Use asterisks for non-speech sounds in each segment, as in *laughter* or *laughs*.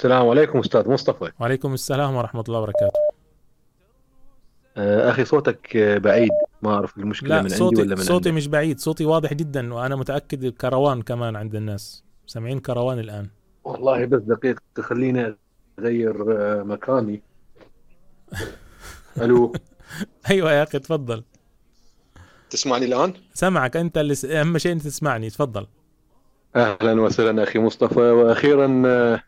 السلام عليكم أستاذ مصطفى. وعليكم السلام ورحمة الله وبركاته. آه، أخي صوتك بعيد ما أعرف المشكلة لا من صوتي عندي ولا من صوتي عندك. مش بعيد صوتي واضح جدا وأنا متأكد كروان كمان عند الناس. سامعين كروان الآن. والله بس دقيقه خليني أغير آه، مكاني. ألو؟ *laughs* أيوة يا أخي تفضل. تسمعني الآن؟ سمعك أنت اللي س... أهم شيء أنت تسمعني تفضل. أهلا وسهلا أخي مصطفى. وأخيرا آه،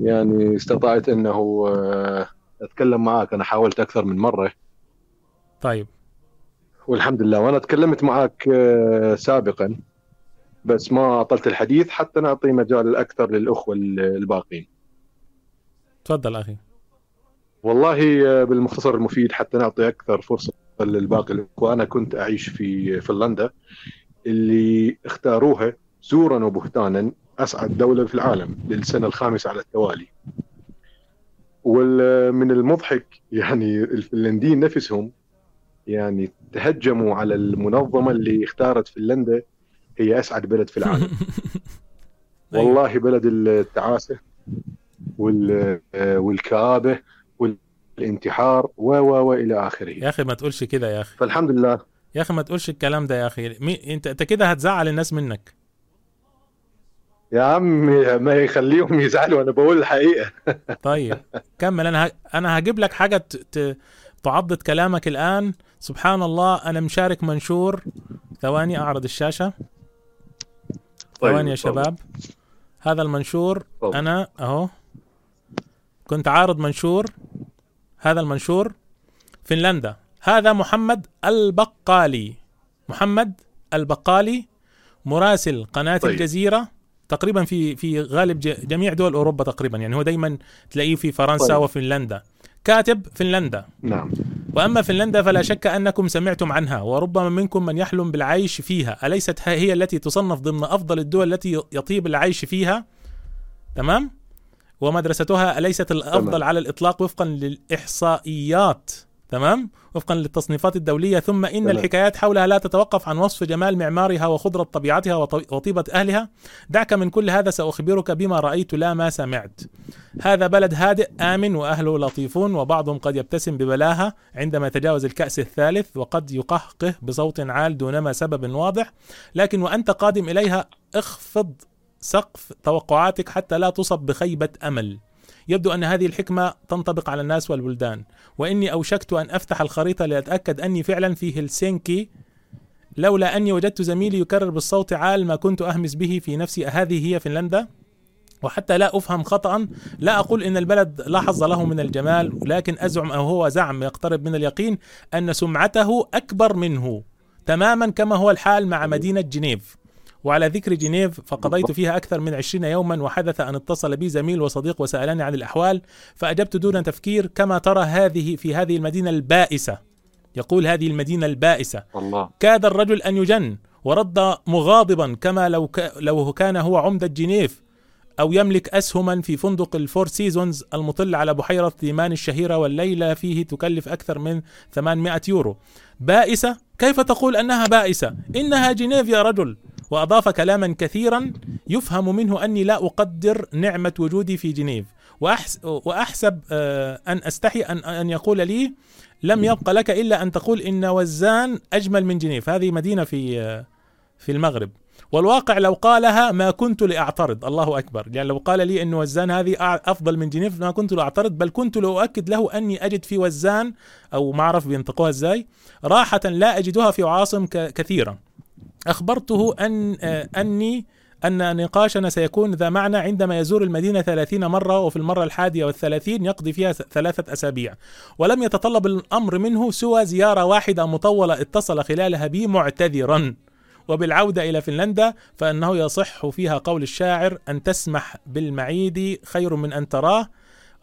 يعني استطعت أنه آه، أتكلم معك أنا حاولت أكثر من مرة. طيب. والحمد لله. وأنا تكلمت معك آه، سابقا بس ما أطلت الحديث حتى نعطي مجال أكثر للأخوة الباقين. تفضل أخي. والله بالمختصر المفيد حتى نعطي أكثر فرصة للباقي الأخوة. أنا كنت أعيش في فنلندا اللي اختاروها زورا وبهتانا أسعد دولة في العالم للسنة الخامسة على التوالي. ومن المضحك يعني الفنلنديين نفسهم يعني تهجموا على المنظمة اللي اختارت فنلندا هي أسعد بلد في العالم. أيوة. *laughs* والله بلد التعاسة وال- والكآبة والانتحار و و وإلى آخره. يا أخي ما تقولش كده يا أخي. فالحمد لله. يا أخي ما تقولش الكلام ده يا أخي. مي... أنت أنت كده هتزعل الناس منك. يا عم ما يخليهم يزعلوا أنا بقول الحقيقة. *laughs* طيب كمل. أنا ه... أنا هجيب لك ت... ت... تعضد كلامك الآن. سبحان الله أنا مشارك منشور. ثواني أعرض الشاشة. طيب، ثواني يا. شباب. هذا المنشور. أنا أهو. كنت عارض منشور. هذا المنشور. فنلندا. هذا محمد البقالي. محمد البقالي مراسل قناة طيب. الجزيرة. تقريبا في في غالب جميع دول أوروبا تقريبا يعني هو دائما تلاقيه في فرنسا طيب. وفنلندا كاتب فنلندا نعم وأما فنلندا فلا شك أنكم سمعتم عنها وربما منكم من يحلم بالعيش فيها، أليست هي التي تصنف ضمن أفضل الدول التي يطيب العيش فيها؟ تمام؟ ومدرستها أليست الأفضل تمام. على الإطلاق وفقا للإحصائيات، تمام؟ وفقا للتصنيفات الدولية ثم تمام. الحكايات حولها لا تتوقف عن وصف جمال معمارها وخضرة طبيعتها وط- وطيبة أهلها، دعك من كل هذا سأخبرك بما رأيت لا ما سمعت. هذا بلد هادئ آمن وأهله لطيفون وبعضهم قد يبتسم ببلاهة عندما يتجاوز الكأس الثالث وقد يقهقه بصوت عال دونما سبب واضح لكن وأنت قادم إليها اخفض سقف توقعاتك حتى لا تصب بخيبة أمل يبدو أن هذه الحكمة تنطبق على الناس والبلدان. وإني أوشكت أن أفتح الخريطة لأتأكد أني فعلا في هلسنكي لولا أني وجدت زميلي يكرر بالصوت عال ما كنت أهمس به في نفسي. هذه هي فنلندا؟ وحتى لا أفهم خطا لا أقول إن البلد لا حظ له من الجمال ولكن أزعم أو هو زعم يقترب من اليقين أن سمعته أكبر منه تماما كما هو الحال مع مدينة جنيف. وعلى ذكر جنيف فقضيت فيها أكثر من عشرين يوما وحدث أن اتصل بي زميل وصديق وسألني عن الأحوال فأجبت دون تفكير كما ترى هذه في هذه المدينة البائسة. يقول هذه المدينة البائسة. الله. كاد الرجل أن يجن ورد مغاضبا كما لو ك... لو كان هو عمدة جنيف أو يملك أسهما في فندق الفور سيزونز المطل على بحيرة ليمان الشهيرة والليلة فيه تكلف أكثر من 800 يورو. بائسة؟ كيف تقول أنها بائسة؟ إنها جنيف يا رجل. وأضاف كلاما كثيرا يفهم منه أني لا أقدر نعمة وجودي في جنيف. وأحس وأحسب آه، أن أستحي أن, يقول لي لم يبق لك إلا أن تقول إن وزان أجمل من جنيف. هذه مدينة في آه، في المغرب. والواقع لو قالها ما كنت لأعترض. الله أكبر. يعني لو قال لي أن وزان هذه أفضل من جنيف ما كنت لأعترض بل كنت لأؤكد له أني أجد في وزان أو ما أعرف بينطقوها إزاي راحة لا أجدها في عواصم ك- كثيرة. أخبرته أن آه، أني أن نقاشنا سيكون ذا معنى عندما يزور المدينة ثلاثين مرة وفي المرة الحادية والثلاثين يقضي فيها ثلاثة أسابيع. ولم يتطلب الأمر منه سوى زيارة واحدة مطولة اتصل خلالها بي معتذرا. وبالعودة إلى فنلندا فإنه يصح فيها قول الشاعر أن تسمح بالمعيد خير من أن تراه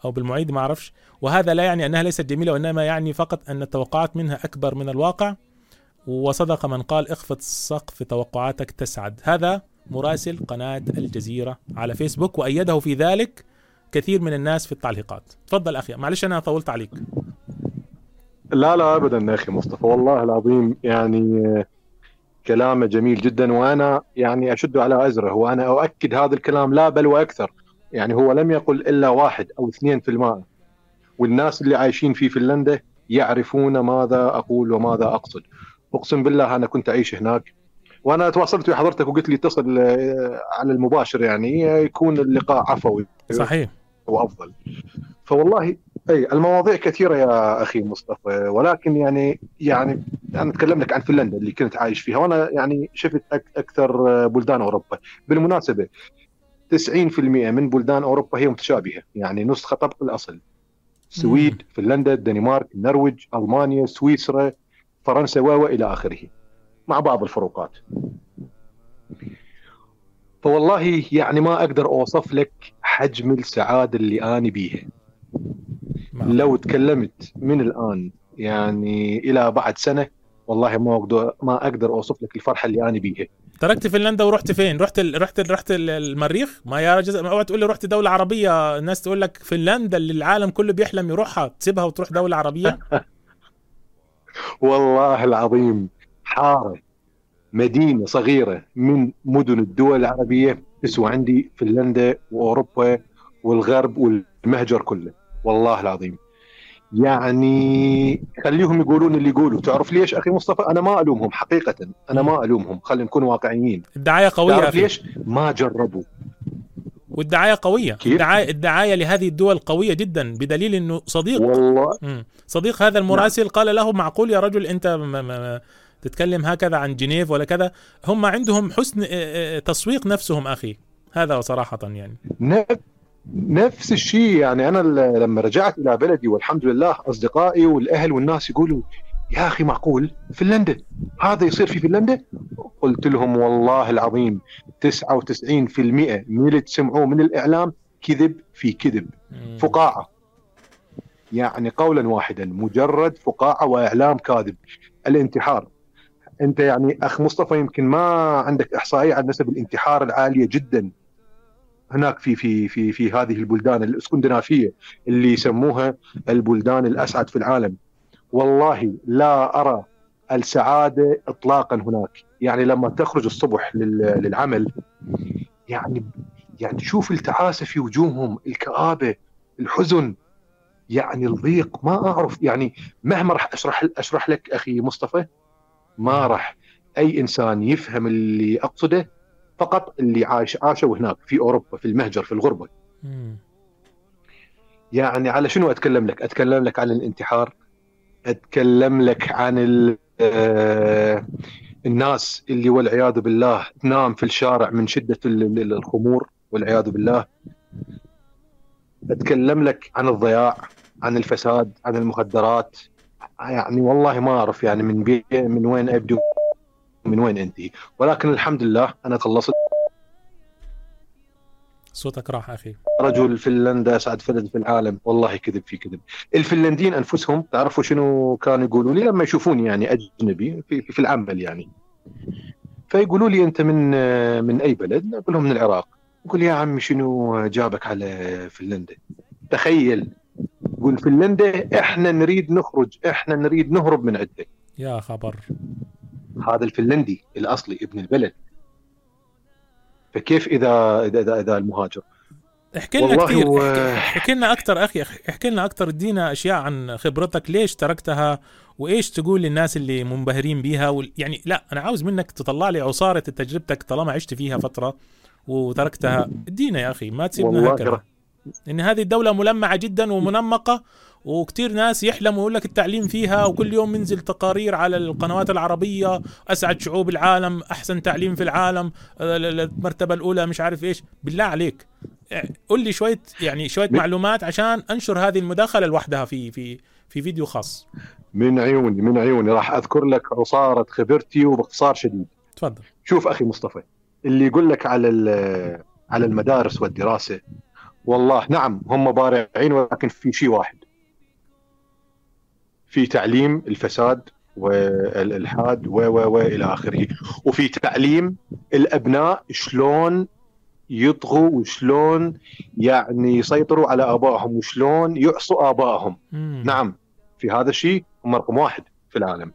أو بالمعيد ما أعرفش. وهذا لا يعني أنها ليست جميلة وإنما يعني فقط أن التوقعات منها أكبر من الواقع. وصدق من قال اخفض سقف توقعاتك تسعد. هذا مراسل قناة الجزيرة على فيسبوك وأيده في ذلك كثير من الناس في التعليقات. تفضل أخي معلش أنا طولت عليك. لا لا ابدا يا أخي مصطفى. والله العظيم يعني كلامه جميل جدا وأنا يعني أشد على أزره وأنا أؤكد هذا الكلام لا بل وأكثر. يعني هو لم يقل إلا واحد أو اثنين في الماء والناس اللي عايشين في فنلندا يعرفون ماذا أقول وماذا أقصد. أقسم بالله أنا كنت أعيش هناك. وأنا تواصلت ويا حضرتك وقلت لي اتصل آه، على المباشر يعني يكون اللقاء عفوي. صحيح. وأفضل. فوالله أي المواضيع كثيرة يا أخي مصطفى ولكن يعني يعني أنا أتكلم لك عن فنلندا اللي كنت عايش فيها وأنا يعني شفت أكثر بلدان أوروبا. بالمناسبة 90% من بلدان أوروبا هي متشابهة يعني نسخة طبق الأصل. السويد فنلندا الدنمارك النرويج ألمانيا سويسرا فرنسا و إلى آخره مع بعض الفروقات فوالله يعني ما أقدر أوصف لك حجم السعادة اللي آني بيها لو تكلمت من الآن يعني إلى بعد سنة والله ما أقدر ما أقدر أوصف لك الفرحة اللي أنا بيها تركت فنلندا ورحت فين؟ رحت ال... رحت ال... رحت المريخ؟ ما يا رجل اوعى تقول لي رحت دولة عربية الناس تقول لك فنلندا اللي العالم كله بيحلم يروحها تسيبها وتروح دولة عربية؟ *laughs* والله العظيم حارة مدينة صغيرة من مدن الدول العربية تسوى عندي فنلندا وأوروبا والغرب والمهجر كله. والله العظيم. يعني خليهم يقولون اللي يقولوا. تعرف ليش أخي مصطفى؟ أنا ما ألومهم حقيقة. أنا ما ألومهم. خلينا نكون واقعيين. الدعاية قوية تعرف ليش؟ ما جربوا. والدعاية قوية. كيف؟ الدعايه الدعاية لهذه الدول قوية جدا بدليل إنه صديق. والله. صديق هذا المراسل نعم. قال له معقول يا رجل أنت ما ما تتكلم هكذا عن جنيف ولا كذا؟ هم عندهم حسن تسويق نفسهم أخي. هذا صراحة يعني. نفس الشيء يعني. أنا لما رجعت إلى بلدي والحمد لله أصدقائي والأهل والناس يقولوا يا أخي معقول فنلندا هذا يصير في فنلندا؟ قلت لهم والله العظيم 99% من اللي تسمعوه من الإعلام كذب في كذب. فقاعة. يعني قولا واحدا مجرد فقاعة وإعلام كاذب. الانتحار. أنت يعني أخ مصطفى يمكن ما عندك إحصائية عن نسب الانتحار العالية جدا. هناك في في في في هذه البلدان الإسكندنافية اللي يسموها البلدان الأسعد في العالم. والله لا أرى السعادة اطلاقا هناك. يعني لما تخرج الصبح للعمل يعني يعني تشوف التعاسة في وجوههم الكآبة الحزن يعني الضيق. ما أعرف يعني مهما راح أشرح أشرح لك أخي مصطفى؟ ما راح أي إنسان يفهم اللي أقصده فقط اللي عاش عاشوا هناك في أوروبا في المهجر في الغربة. يعني على شنو أتكلم لك؟ أتكلم لك عن الانتحار أتكلم لك عن الناس اللي والعياذ بالله تنام في الشارع من شدة الخمور والعياذ بالله. أتكلم لك عن الضياع عن الفساد عن المخدرات. يعني والله ما أعرف يعني من من وين أبدو من وين أنتهي. ولكن الحمد لله أنا تخلصت صوتك راح أخي. رجل فنلندا اسعد فلد في العالم. والله كذب في كذب. الفنلنديين أنفسهم تعرفوا شنو كانوا يقولوا لي؟ لما يشوفوني يعني أجنبي في, في العمل يعني. فيقولوا لي أنت من من أي بلد؟ أقول لهم من العراق. يقول يا عمي شنو جابك على فنلندا؟ تخيل. يقول فنلندا إحنا نريد نخرج إحنا نريد نهرب من عندك. يا خبر. هذا الفنلندي الأصلي ابن البلد. فكيف اذا اذا اذا, إذا المهاجر؟ احكي لنا كثير. احكي لنا أكثر أخي. احكي لنا أكثر. ادينا أشياء عن خبرتك. ليش تركتها؟ وإيش تقول للناس اللي منبهرين بيها؟ و... يعني لا أنا عاوز منك تطلع لي عصارة تجربتك طالما عشت فيها فترة وتركتها. ادينا يا أخي ما تسيبنا هكذا. إن هذه الدولة ملمعة جدا ومنمقة وكثير ناس يحلموا يقول لك التعليم فيها وكل يوم منزل تقارير على القنوات العربية أسعد شعوب العالم أحسن تعليم في العالم المرتبة الأولى مش عارف إيش. بالله عليك. قل لي شوية يعني شوية معلومات عشان أنشر هذه المداخلة لوحدها في في في فيديو خاص. من عيوني من عيوني. راح أذكر لك عصارة خبرتي وباختصار شديد. تفضل. شوف أخي مصطفى اللي يقول لك على على المدارس والدراسة والله نعم هم بارعين ولكن في شيء واحد. في تعليم الفساد والإلحاد و و و إلى آخره. وفي تعليم الأبناء شلون يطغوا وشلون يعني يسيطروا على آبائهم وشلون يعصوا آبائهم. نعم في هذا الشيء هم رقم واحد في العالم.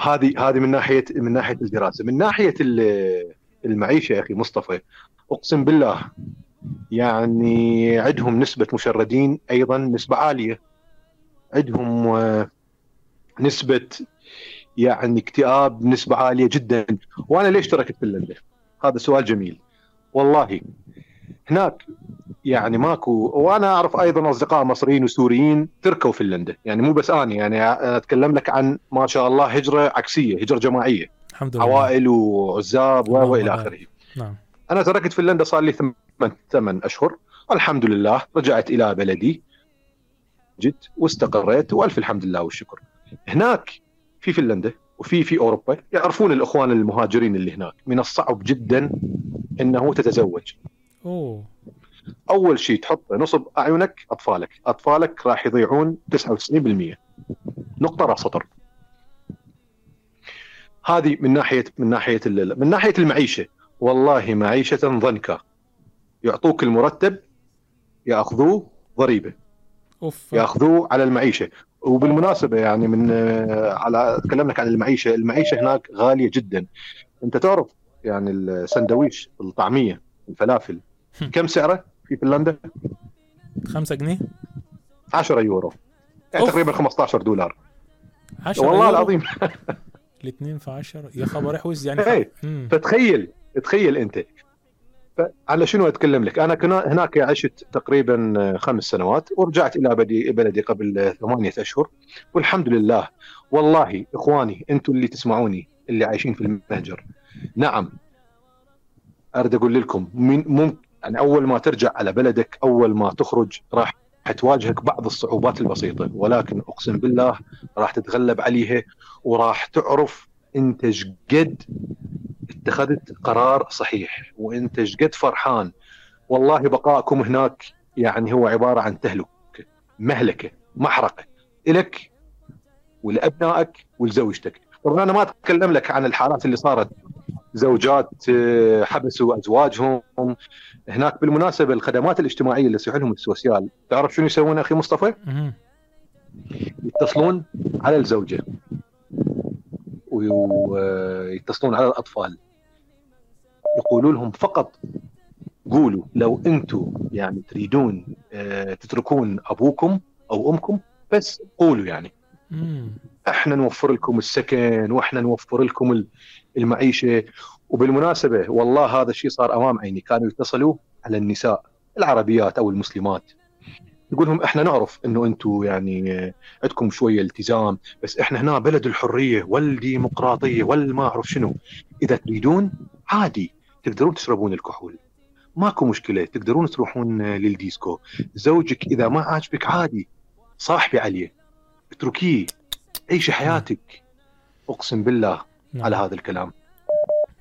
هذه هذه من ناحية من ناحية الدراسة. من ناحية المعيشة يا أخي مصطفى أقسم بالله يعني عندهم نسبة مشردين أيضا نسبة عالية. عندهم آه، نسبة يعني اكتئاب نسبه عالية جدا. وأنا ليش تركت فنلندا؟ هذا سؤال جميل. والله هناك يعني ماكو وأنا أعرف أيضا أصدقاء مصريين وسوريين تركوا فنلندا. يعني مو بس أنا يعني أتكلم لك عن ما شاء الله هجرة عكسية هجرة جماعية. الحمد لله. عوائل وعزاب وإلى. آخره. نعم. أنا تركت فنلندا صار لي ثمان ثمان أشهر. الحمد لله رجعت إلى بلدي. جيت واستقريت والف الحمد لله والشكر. هناك في فنلندا وفي في أوروبا يعرفون الإخوان المهاجرين اللي هناك. من الصعب جدا إنه تتزوج. أوه. أول شيء تحط نصب أعينك أطفالك. أطفالك راح يضيعون 99% نقطة راس سطر. هذه من ناحية من ناحية من ناحية المعيشة. والله معيشة ضنكا يعطوك المرتب يأخذوه ضريبة. أوف. ياخذوه على المعيشة. وبالمناسبة يعني من على اتكلم لك عن المعيشة. المعيشة هناك غالية جدا. أنت تعرف يعني السندويش الطعمية الفلافل كم سعره في فنلندا؟ 5 جنيه. 10 يورو. يعني أوف. تقريبا 15 دولار. 10 والله العظيم. *laughs* الاثنين في 10 يا خبر إحوز يعني إيه. فتخيل تخيل أنت. على شنو أتكلم لك؟ أنا كنا هناك عشت تقريبا خمس سنوات ورجعت إلى بلدي بلدي قبل ثمانية أشهر والحمد لله. والله إخواني أنتم اللي تسمعوني اللي عايشين في المهجر. نعم. أريد أقول لكم من ممكن يعني أول ما ترجع على بلدك أول ما تخرج راح تواجهك بعض الصعوبات البسيطة. ولكن أقسم بالله راح تتغلب عليها وراح تعرف أنت قد اتخذت قرار صحيح. وانت إيش قد فرحان والله بقائكم هناك يعني هو عبارة عن تهلكه مهلكة محرقة. إلك ولأبنائك ولزوجتك. طبعا أنا ما أتكلم لك عن الحالات اللي صارت. زوجات آه، حبسوا أزواجهم. هناك بالمناسبة الخدمات الاجتماعية اللي يصيح لهم السوسيال تعرف شنو يسوون أخي مصطفى؟ يتصلون على الزوجة. ويتصلون على الأطفال. يقولوا لهم فقط قولوا لو أنتم يعني تريدون آه، تتركون أبوكم أو أمكم بس قولوا يعني. مم. إحنا نوفر لكم السكن وإحنا نوفر لكم ال- المعيشة. وبالمناسبة والله هذا الشيء صار أمام عيني كانوا يتصلوا على النساء العربيات أو المسلمات. يقول لهم إحنا نعرف إنه أنتم يعني عندكم شوية التزام بس إحنا هنا بلد الحرية والديمقراطية والما أعرف شنو. إذا تريدون عادي تقدرون تشربون الكحول. ماكو مشكلة تقدرون تروحون للديسكو. زوجك إذا ما عاجبك عادي صاحبي عليه. اتركيه عيشي حياتك. أقسم بالله نعم. على هذا الكلام.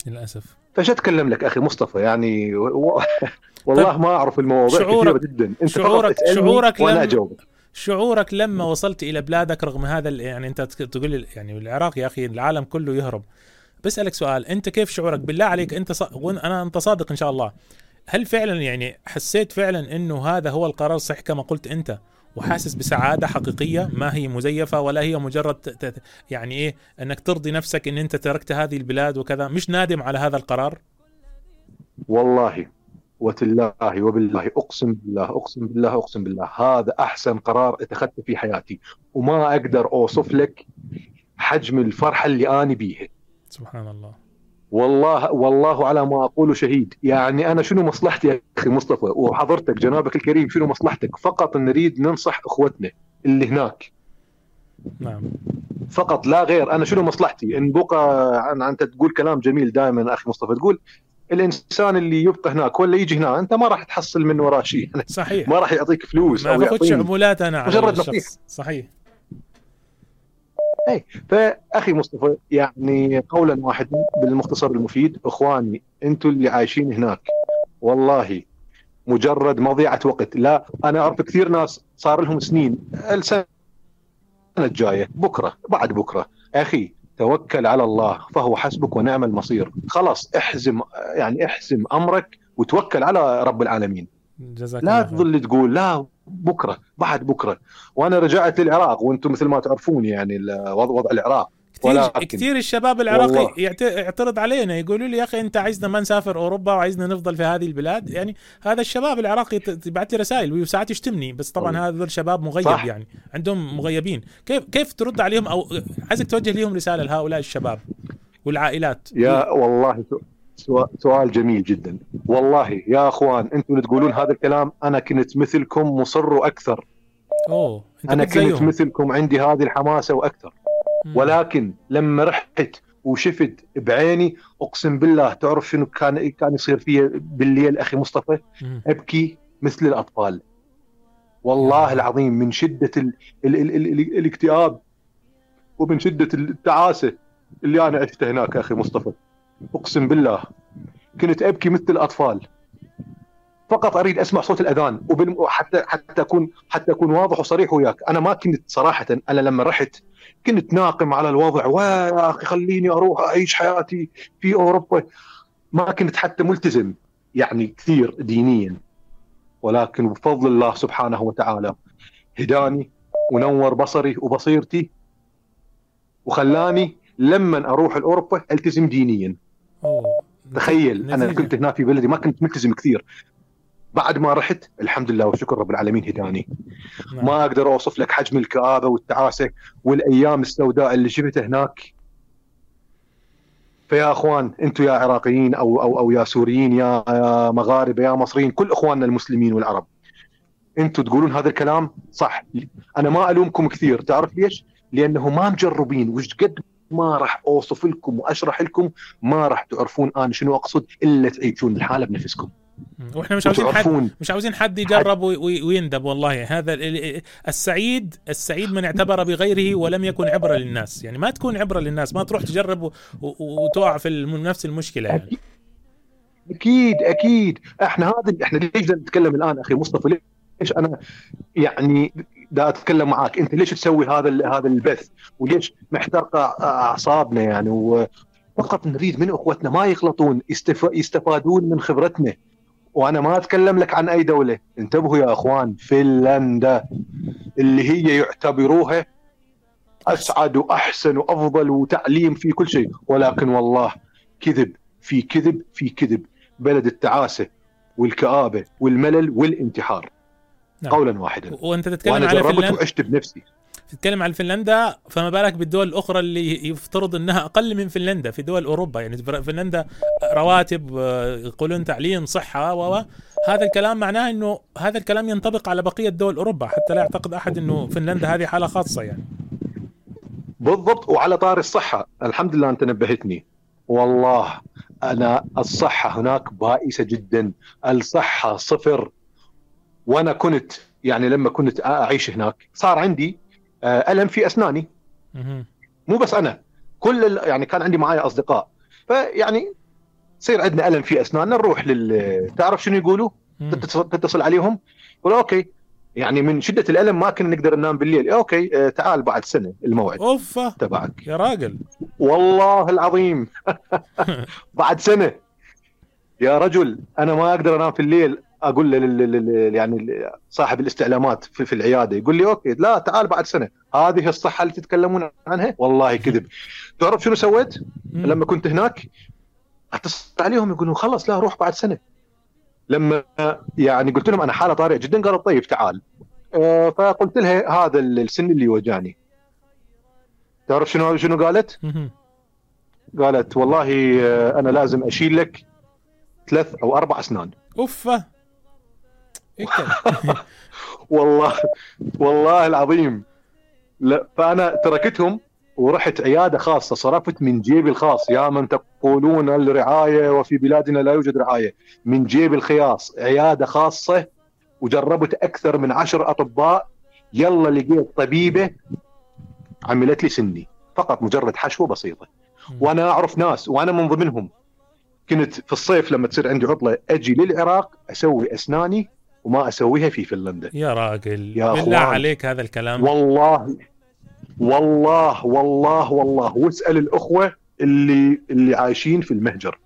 للأسف. فش أتكلم لك أخي مصطفى يعني و... *laughs* والله ما أعرف المواضيع شعورك- كثيره جدا. أنت شعورك- شعورك وأنا أجاوبك. شعورك لما وصلت إلى بلادك رغم هذا يعني أنت تقول يعني العراق يا أخي العالم كله يهرب. بسألك سؤال أنت كيف شعورك؟ بالله عليك أنت ص... أنا أنت صادق إن شاء الله. هل فعلا يعني حسيت فعلا إنه هذا هو القرار الصحيح كما قلت أنت؟ وحاسس بسعادة حقيقية ما هي مزيفة ولا هي مجرد. يعني إيه إنك ترضي نفسك إن أنت تركت هذه البلاد وكذا. مش نادم على هذا القرار؟ والله وتالله وبالله أقسم بالله أقسم بالله أقسم بالله هذا أحسن قرار اتخذته في حياتي. وما أقدر أوصف لك حجم الفرحة اللي اني بيها. سبحان الله. والله والله على ما أقول شهيد. يعني أنا شنو مصلحتي يا أخي مصطفى؟ وحضرتك جنابك الكريم شنو مصلحتك؟ فقط نريد ننصح إخوتنا اللي هناك. نعم. فقط لا غير. أنا شنو مصلحتي؟ إن بقى عن انت تقول كلام جميل دائما أخي مصطفى. تقول الإنسان اللي يبقى هناك ولا يجي هنا أنت ما راح تحصل من وراه شيء. صحيح. ما راح يعطيك فلوس ما باخذش عمولات أنا على مجرد الشخص. نصيحة. صحيح فأخي مصطفى يعني قولا واحدا بالمختصر المفيد إخواني أنتم اللي عايشين هناك. والله مجرد مضيعة وقت. لا أنا أعرف كثير ناس صار لهم سنين السنة الجاية بكرة بعد بكرة. أخي توكل على الله فهو حسبك ونعم المصير. خلاص احزم يعني احزم أمرك وتوكل على رب العالمين. جزاك لا. تظل تقول لا بكرة بعد بكرة. وأنا رجعت للعراق وأنتم مثل ما تعرفون يعني وضع العراق. كثير ولكن- كثير الشباب العراقي يعترض علينا يقولوا لي يا أخي أنت عايزنا ما نسافر أوروبا وعايزنا نفضل في هذه البلاد. يعني هذا الشباب العراقي تبعت لي رسائل وساعات يشتمني بس طبعا والله. هذول شباب مغيب صح. يعني عندهم مغيبين. كيف كيف ترد عليهم؟ أو عايزك توجه لهم رسالة لهؤلاء الشباب والعائلات. يا والله سؤال جميل جدا. والله يا أخوان أنتم اللي تقولون هذا الكلام أنا كنت مثلكم مصر وأكثر أوه أنت أنا كنت زيهم. مثلكم عندي هذه الحماسة وأكثر. مم. ولكن لما رحت وشفت بعيني أقسم بالله تعرف شنو كان كان يصير في بالليل أخي مصطفى؟ مم. أبكي مثل الأطفال. والله العظيم من شدة ال ال ال ال ال الاكتئاب ومن شدة التعاسة اللي أنا عشتها هناك أخي مصطفى. أقسم بالله كنت أبكي مثل الأطفال. فقط أريد أسمع صوت الأذان وبال- وحتى حتى اكون حتى أكون واضح وصريح وياك. أنا ما كنت صراحة أنا لما رحت كنت ناقم على الوضع. ويا أخي خليني أروح أعيش حياتي في أوروبا. ما كنت حتى ملتزم يعني كثير دينيا. ولكن بفضل الله سبحانه وتعالى هداني ونور بصري وبصيرتي وخلاني لما أروح لاوروبا ألتزم دينيا. أوه. تخيل أنا نتيجة. كنت هنا في بلدي ما كنت ملتزم كثير بعد ما رحت الحمد لله وشكر رب العالمين هداني نعم. ما أقدر أوصف لك حجم الكآبة والتعاسة والأيام السوداء اللي شفتها هناك فيا أخوان أنتم يا عراقيين أو أو أو يا سوريين يا يا مغاربه يا مصريين كل إخواننا المسلمين والعرب أنتم تقولون هذا الكلام صح أنا ما ألومكم كثير تعرف ليش؟ لأنه ما مجربين وش قد ما راح أوصف لكم وأشرح لكم ما راح تعرفون أنا شنو أقصد إلا تعيشون الحالة بنفسكم. وإحنا مش عاوزين حد مش عاوزين حد يجرب وي- وي- ويندب والله. هذا ال- ال- السعيد السعيد من اعتبر بغيره ولم يكن عبرة للناس. يعني ما تكون عبرة للناس ما تروح تجرب وتقع في نفس المشكلة يعني. أكيد. أكيد إحنا هذا إحنا ليش نتكلم الآن أخي مصطفى؟ ليش أنا يعني دا أتكلم معاك. أنت ليش تسوي هذا هذا البث؟ وليش محترقه أعصابنا يعني؟ وفقط نريد من أخوتنا ما يغلطون يستف... يستفادون من خبرتنا. وأنا ما أتكلم لك عن أي دولة. انتبهوا يا إخوان فنلندا اللي هي يعتبروها أسعد وأحسن وأفضل وتعليم في كل شيء. ولكن والله كذب في كذب في كذب. بلد التعاسة والكآبة والملل والانتحار. نعم. قولا واحدا. وأنت تتكلم على فنلندا وعشت بنفسي تتكلم عن فنلندا فما بالك بالدول الأخرى اللي يفترض إنها أقل من فنلندا؟ في دول أوروبا يعني فنلندا رواتب آه، يقولون تعليم صحة و- هذا الكلام معناه إنه هذا الكلام ينطبق على بقية دول أوروبا حتى لا يعتقد أحد إنه فنلندا هذه حالة خاصة يعني. بالضبط وعلى طار الصحة. الحمد لله أنت نبهتني. والله أنا الصحة هناك بائسة جدا. الصحة صفر. وأنا كنت يعني لما كنت أعيش هناك صار عندي آه، ألم في أسناني. مو بس أنا كل ال- يعني كان عندي معايا أصدقاء. فيعني يصير عندنا ألم في أسناننا نروح لل تعرف شنو يقولوا؟ تتصل, عليهم. يقول أوكي. يعني من شدة الألم ما كنا نقدر ننام بالليل. أوكي آه، تعال بعد سنة الموعد اوف تبعك. يا راجل. والله العظيم. *laughs* بعد سنة. يا رجل أنا ما أقدر أنام في الليل. أقول لل- يعني صاحب الاستعلامات في, في العيادة يقول لي أوكي لا تعال بعد سنة. هذه الصحة اللي تتكلمون عنها؟ والله كذب. تعرف شنو سويت. لما كنت هناك اتصل عليهم يقولون خلص لا روح بعد سنة. لما يعني قلت لهم أنا حالة طارئة جدا قالوا طيب تعال. آه، فقلت لها هذا السن اللي وجعني تعرف شنو شنو قالت؟ قالت والله آه، أنا لازم أشيل لك ثلاث أو أربع أسنان. اوف كده؟ *laughs* والله والله العظيم. لا فأنا تركتهم ورحت عيادة خاصة صرفت من جيبي الخاص. يا من تقولون الرعاية وفي بلادنا لا يوجد رعاية. من جيبي الخياص عيادة خاصة وجربت أكثر من عشر أطباء. يلا لقيت طبيبة عملت لي سني. فقط مجرد حشوة بسيطة. وأنا أعرف ناس وأنا من ضمنهم. كنت في الصيف لما تصير عندي عطلة أجي للعراق أسوي أسناني. وما أسويها في فنلندا. يا راجل يا بالله. عليك هذا الكلام. والله والله والله والله. واسأل الأخوة اللي اللي عايشين في المهجر.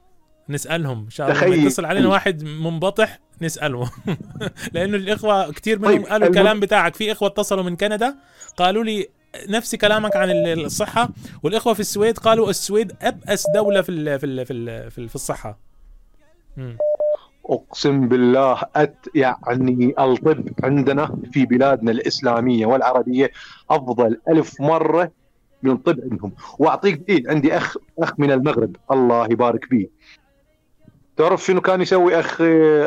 نسألهم إن شاء الله. يتصل علينا واحد منبطح نساله *laughs* لأنه الإخوة كثير منهم طيب، قالوا الكلام بتاعك. في إخوة اتصلوا من كندا قالوا لي نفس كلامك عن ال- الصحة. والإخوة في السويد قالوا السويد أبأس دولة في ال في ال في ال في, ال في الصحة. مم. أقسم بالله أت يعني الطب عندنا في بلادنا الإسلامية والعربية أفضل ألف مرة من الطب عندهم وأعطيك دليل عندي اخ أخ من المغرب الله يبارك فيه تعرف شنو كان يسوي اخ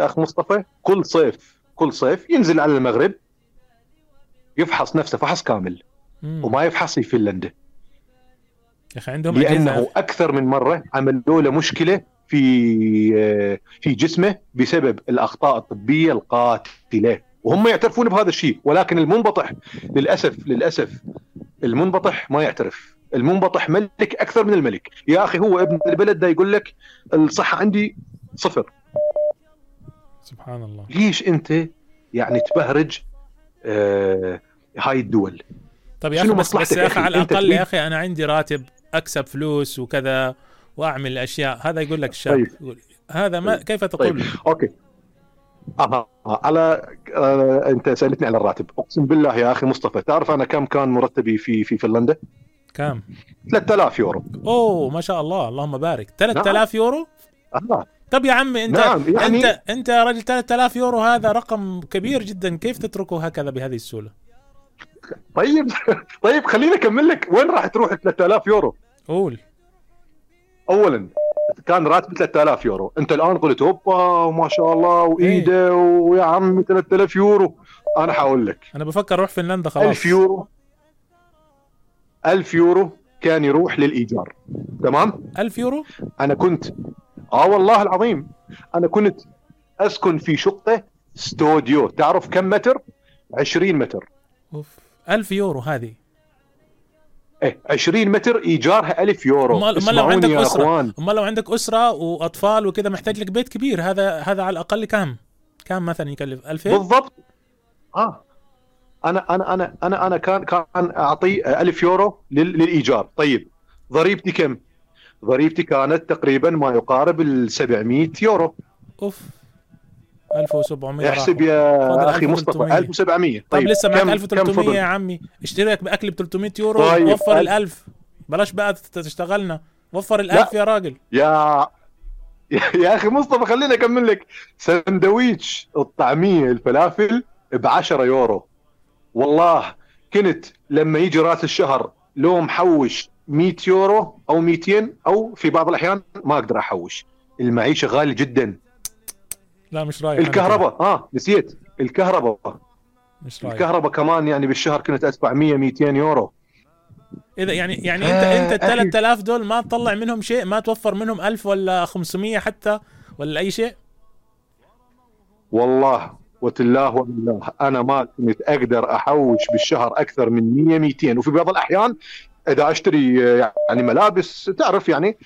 أخ مصطفى كل صيف كل صيف ينزل على المغرب يفحص نفسه فحص كامل مم. وما يفحص في فنلندا يا أخي عندهم لأنه. أكثر من مرة عملوا له مشكلة في في جسمه بسبب الأخطاء الطبية القاتلة. وهم يعترفون بهذا الشيء ولكن المنبطح للأسف للأسف المنبطح ما يعترف. المنبطح ملك أكثر من الملك. يا أخي هو ابن البلد ده يقول لك الصحة عندي صفر. سبحان الله. ليش أنت يعني تبهرج آه هاي الدول؟ طيب يا أخي بس, بس يا أخي؟ على الأقل يا أخي أنا عندي راتب أكسب فلوس وكذا. واعمل أشياء. هذا يقول لك الشاب طيب. يقول هذا ما طيب. كيف تقول؟ طيب. أوكي. أها. على آه أنت سألتني على الراتب. أقسم بالله يا أخي مصطفى تعرف أنا كم كان مرتبي في في فنلندا؟ كام 3000 يورو. أوه ما شاء الله. اللهم بارك. 3000 يورو؟ آه. طب يا عمي أنت نعم يعني أنت أنت يا رجل 3000 يورو هذا رقم كبير جدا. كيف تتركه هكذا بهذه السهولة؟ طيب. *laughs* طيب خليني أكمل لك. وين راح تروح 3000 يورو؟ قول. اولا كان راتب 3000 يورو. أنت الآن قلت اوبا ما شاء الله وإيده ويا عمي 3000 يورو. أنا حاقول لك. أنا بفكر أروح فنلندا خلاص. 1000 يورو. 1000 يورو كان يروح للإيجار. تمام؟ 1000 يورو؟ أنا كنت آه والله العظيم أنا كنت أسكن في شقة استوديو تعرف كم متر؟ 20 متر. أوف. 1000 يورو هذه. إيه 20 متر إيجارها 1000 يورو. أمال لو عندك يا أسرة. أخوان. امال لو عندك أسرة وأطفال وكذا محتاج لك بيت كبير هذا هذا على الأقل كم؟ كم مثلا يكلف؟ 2000 بالضبط. آه. أنا أنا أنا أنا أنا كان كان أعطي 1000 يورو لل- للإيجار. طيب. ضريبتي كم؟ ضريبتي كانت تقريبا ما يقارب ال 700 يورو. أوف. 1700 احسب. يا أخي مصطفى 1300. 1700 طيب لسه معك كم- كم 1300 فضل؟ يا عمي. اشتري لك باكل ب 300 يورو طيب، وفر ال ألف. 1000 بلاش بقى تشتغلنا. وفر ال 1000 يا راجل. يا *laughs* يا أخي مصطفى خليني أكمل لك. سندويتش الطعمية الفلافل ب 10 يورو. والله كنت لما يجي رأس الشهر لو محوش 100 يورو أو 200 أو في بعض الأحيان ما أقدر أحوش. المعيشة غالية جدا. لا مش رايح الكهرباء آه نسيت. الكهرباء. مش رايح. الكهرباء كمان يعني بالشهر كنت أدفع 100 200 يورو. إذا يعني يعني آه، أنت انت ال أخي. 3000 دول ما تطلع منهم شيء؟ ما توفر منهم 1000 ولا 500 حتى ولا أي شيء؟ والله وتالله والله أنا ما كنت أقدر أحوش بالشهر أكثر من 100 200 وفي بعض الأحيان إذا أشتري يعني ملابس تعرف يعني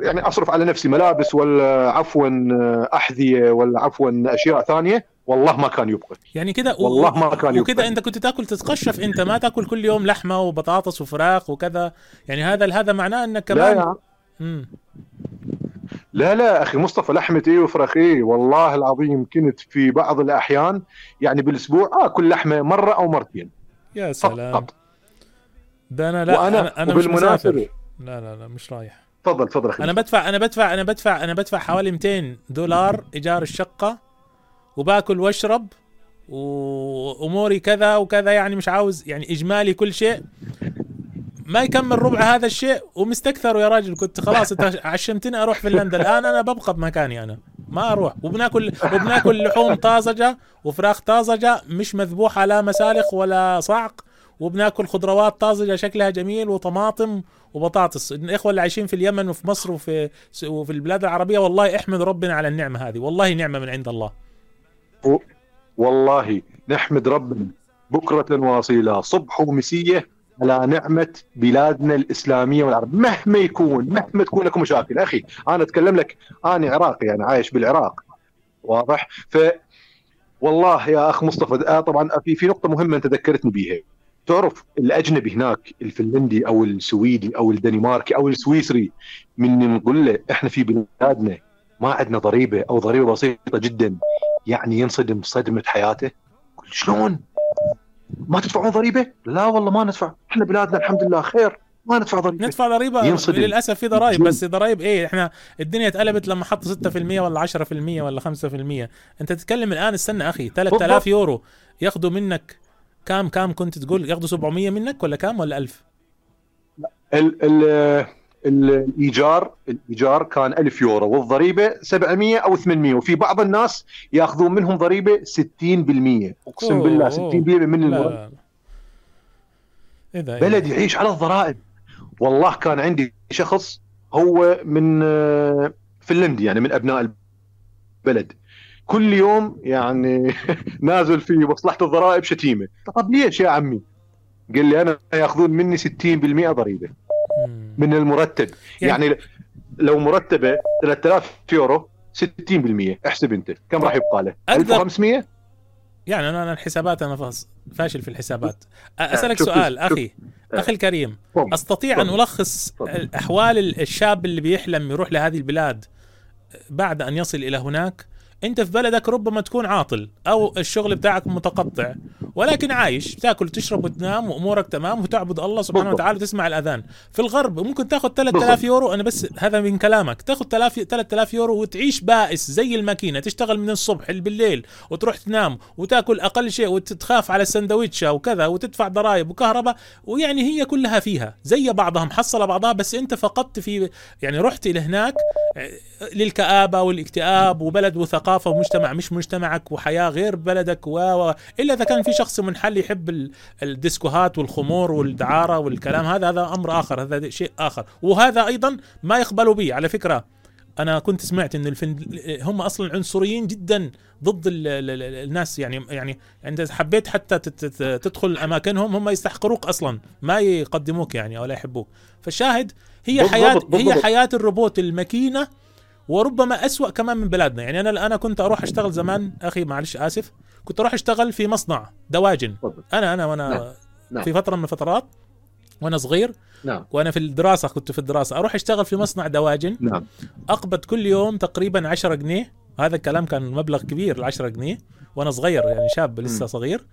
يعني أصرف على نفسي ملابس ولا عفوا آه، أحذية ولا عفوا أشياء ثانية والله ما كان يبقى. يعني كده و- والله ما كان يبقى. وكده أنت كنت تاكل تتقشف أنت ما تاكل كل يوم لحمة وبطاطس وفراخ وكذا. يعني هذا هذا معناه إنك لا كمان يا. مم. لا لا أخي مصطفى لحمة إيه وفراخ إيه؟ والله العظيم كنت في بعض الأحيان يعني بالأسبوع اكل لحمة مرة أو مرتين. يا سلام. فقط ده أنا لا وأنا أنا, أنا مش مسافر. لا لا لا مش رايح. تفضل تفضل أنا بدفع أنا بدفع أنا بدفع أنا بدفع حوالي 200 دولار إيجار الشقة وباكل واشرب وأموري كذا وكذا يعني مش عاوز يعني إجمالي كل شيء. ما يكمل ربع هذا الشيء ومستكثر يا راجل. كنت خلاص انت *laughs* عشمتني أروح فنلندا. الآن أنا ببقى بمكاني أنا. ما أروح. وبناكل وبناكل لحوم طازجة وفراخ طازجة مش مذبوحة لا مسالخ ولا صعق وبناكل خضروات طازجة شكلها جميل وطماطم وبطاطس. الاخوه اللي عايشين في اليمن وفي مصر وفي وفي البلاد العربية والله احمد ربنا على النعمة هذه. والله نعمة من عند الله. والله نحمد ربنا. بكرة واصيلة. صبح ومسية على نعمة بلادنا الإسلامية والعرب. مهما يكون مهما تكون لكم مشاكل. أخي أنا أتكلم لك أنا عراقي يعني عايش بالعراق. واضح؟ ف والله يا أخ مصطفى آه طبعا في في نقطة مهمة أنت ذكرتني بيها. تعرف الأجنبي هناك الفنلندي أو السويدي أو الدنماركي أو السويسري من نقول له إحنا في بلادنا ما عندنا ضريبة أو ضريبة بسيطة جدا يعني ينصدم صدمة حياته يقول شلون؟ ما تدفعون ضريبة؟ لا والله ما ندفع إحنا بلادنا الحمد لله خير ما ندفع ضريبة ندفع ضريبة ينصدم. للأسف في ضرائب. بس ضرائب إيه إحنا الدنيا اتقلبت لما حطوا 6% ولا 10% ولا 5% أنت تتكلم الآن استنى أخي 3000 بالضبط. يورو ياخذوا منك كام كام كنت تقول ياخذوا 700 منك ولا كام ولا 1000 ال ال الإيجار الإيجار كان 1000 يورو والضريبة 700 أو 800 وفي بعض الناس ياخذون منهم ضريبة 60% أقسم أوه، بالله أوه. 60% من المرتب بلد؟ يعيش على الضرائب. والله كان عندي شخص هو من آه، فنلندي يعني من أبناء البلد. كل يوم يعني *laughs* نازل في مصلحة الضرائب شتيمة. طب ليش يا عمي؟ قال لي أنا يأخذون مني 60% ضريبة. من المرتب. يعني- يعني, لو مرتبه 3000 يورو 60% احسب أنت. كم راح يبقى له؟ أقدر- 1500 يعني أنا أنا الحسابات أنا فاشل في الحسابات. أسألك شوف- سؤال أخي. أخي الكريم. أستطيع أن. ألخص. أحوال الشاب اللي بيحلم يروح لهذه البلاد؟ بعد أن يصل إلى هناك أنت في بلدك ربما تكون عاطل أو الشغل بتاعك متقطع. ولكن عايش تاكل وتشرب وتنام وأمورك تمام وتعبد الله سبحانه. وتعالى وتسمع الأذان في الغرب ممكن تاخذ 3000 بالضبط. يورو أنا بس هذا من كلامك تاخذ 3000 يورو وتعيش بائس زي الماكينة تشتغل من الصبح بالليل وتروح تنام وتاكل أقل شيء وتتخاف على السندويتشة وكذا وتدفع ضرائب وكهرباء ويعني هي كلها فيها زي بعضها محصله بعضها بس أنت فقدت في يعني رحت إلى هناك للكآبة والاكتئاب وبلد وثقافة ومجتمع مش مجتمعك وحياة غير بلدك و إلا إذا كان في شخص منحل يحب ال- الديسكوهات والخمور والدعارة والكلام. هذا هذا أمر آخر. هذا شيء آخر. وهذا أيضا ما يقبلوا به. على فكرة أنا كنت سمعت إن الفن هم أصلا عنصريين جدا ضد ال ال ال الناس. يعني يعني إذا حبيت حتى تت- تدخل أماكنهم هم يستحقروك أصلا. ما يقدموك يعني ولا يحبوك. فالشاهد هي بالضبط، حياة هي بالضبط. حياة الروبوت الماكينة وربما أسوأ كمان من بلادنا. يعني أنا أنا كنت أروح أشتغل زمان. أخي معلش آسف. كنت أروح أشتغل في مصنع دواجن. أنا أنا وأنا نعم. نعم. في فترة من الفترات وأنا صغير نعم. وأنا في الدراسة كنت في الدراسة. أروح أشتغل في مصنع دواجن. نعم. أقبض كل يوم تقريبا 10 جنيه. هذا الكلام كان مبلغ كبير ال 10 جنيه. وأنا صغير يعني شاب لسه. صغير.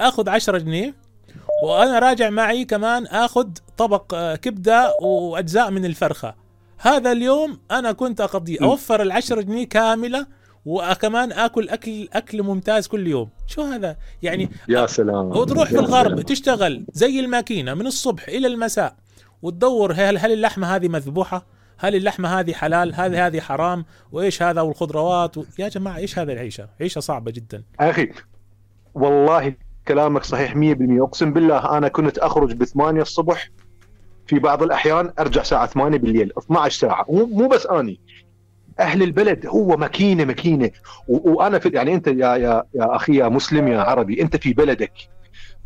آخذ 10 جنيه. وأنا راجع معي كمان آخذ طبق آه، كبدة وأجزاء من الفرخة. هذا اليوم أنا كنت أقضيه. مم. أوفر ال 10 جنيه كاملة وكمان آكل أكل أكل ممتاز كل يوم شو هذا يعني يا سلام وتروح في الغرب سلام. تشتغل زي الماكينة من الصبح إلى المساء وتدور هل هل اللحمة هذه مذبوحة؟ هل اللحمة هذه حلال؟ هل هذه حرام؟ وإيش هذا والخضروات و... يا جماعة إيش هذا العيشة؟ عيشة صعبة جدا. أخي والله كلامك صحيح 100% أقسم بالله أنا كنت أخرج ب 8 الصبح في بعض الأحيان أرجع الساعة 8 بالليل 12 ساعة مو بس أني أهل البلد هو ماكينه ماكينه وأنا في يعني أنت يا يا يا أخي يا مسلم يا عربي أنت في بلدك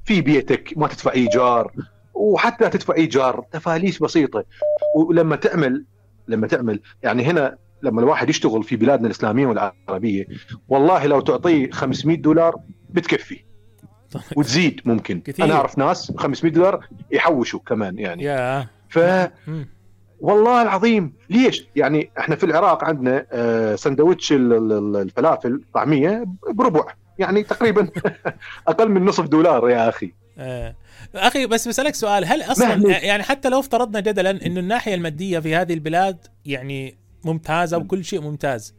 في بيتك ما تدفع ايجار وحتى تدفع ايجار تفاليس بسيطة. ولما تعمل لما تعمل يعني هنا لما الواحد يشتغل في بلادنا الإسلامية والعربية والله لو تعطيه 500 دولار بتكفي. وتزيد ممكن. كثير. أنا أعرف ناس 500 دولار يحوشوا كمان يعني. يا ف. والله العظيم ليش؟ يعني إحنا في العراق عندنا آه، سندوتش ال- ال- الفلافل طعمية بربع يعني تقريبا *laughs* أقل من نصف دولار يا أخي. آه. أخي بس بسألك سؤال هل أصلا يعني حتى لو افترضنا جدلا إنه الناحية المادية في هذه البلاد يعني ممتازة وكل شيء ممتاز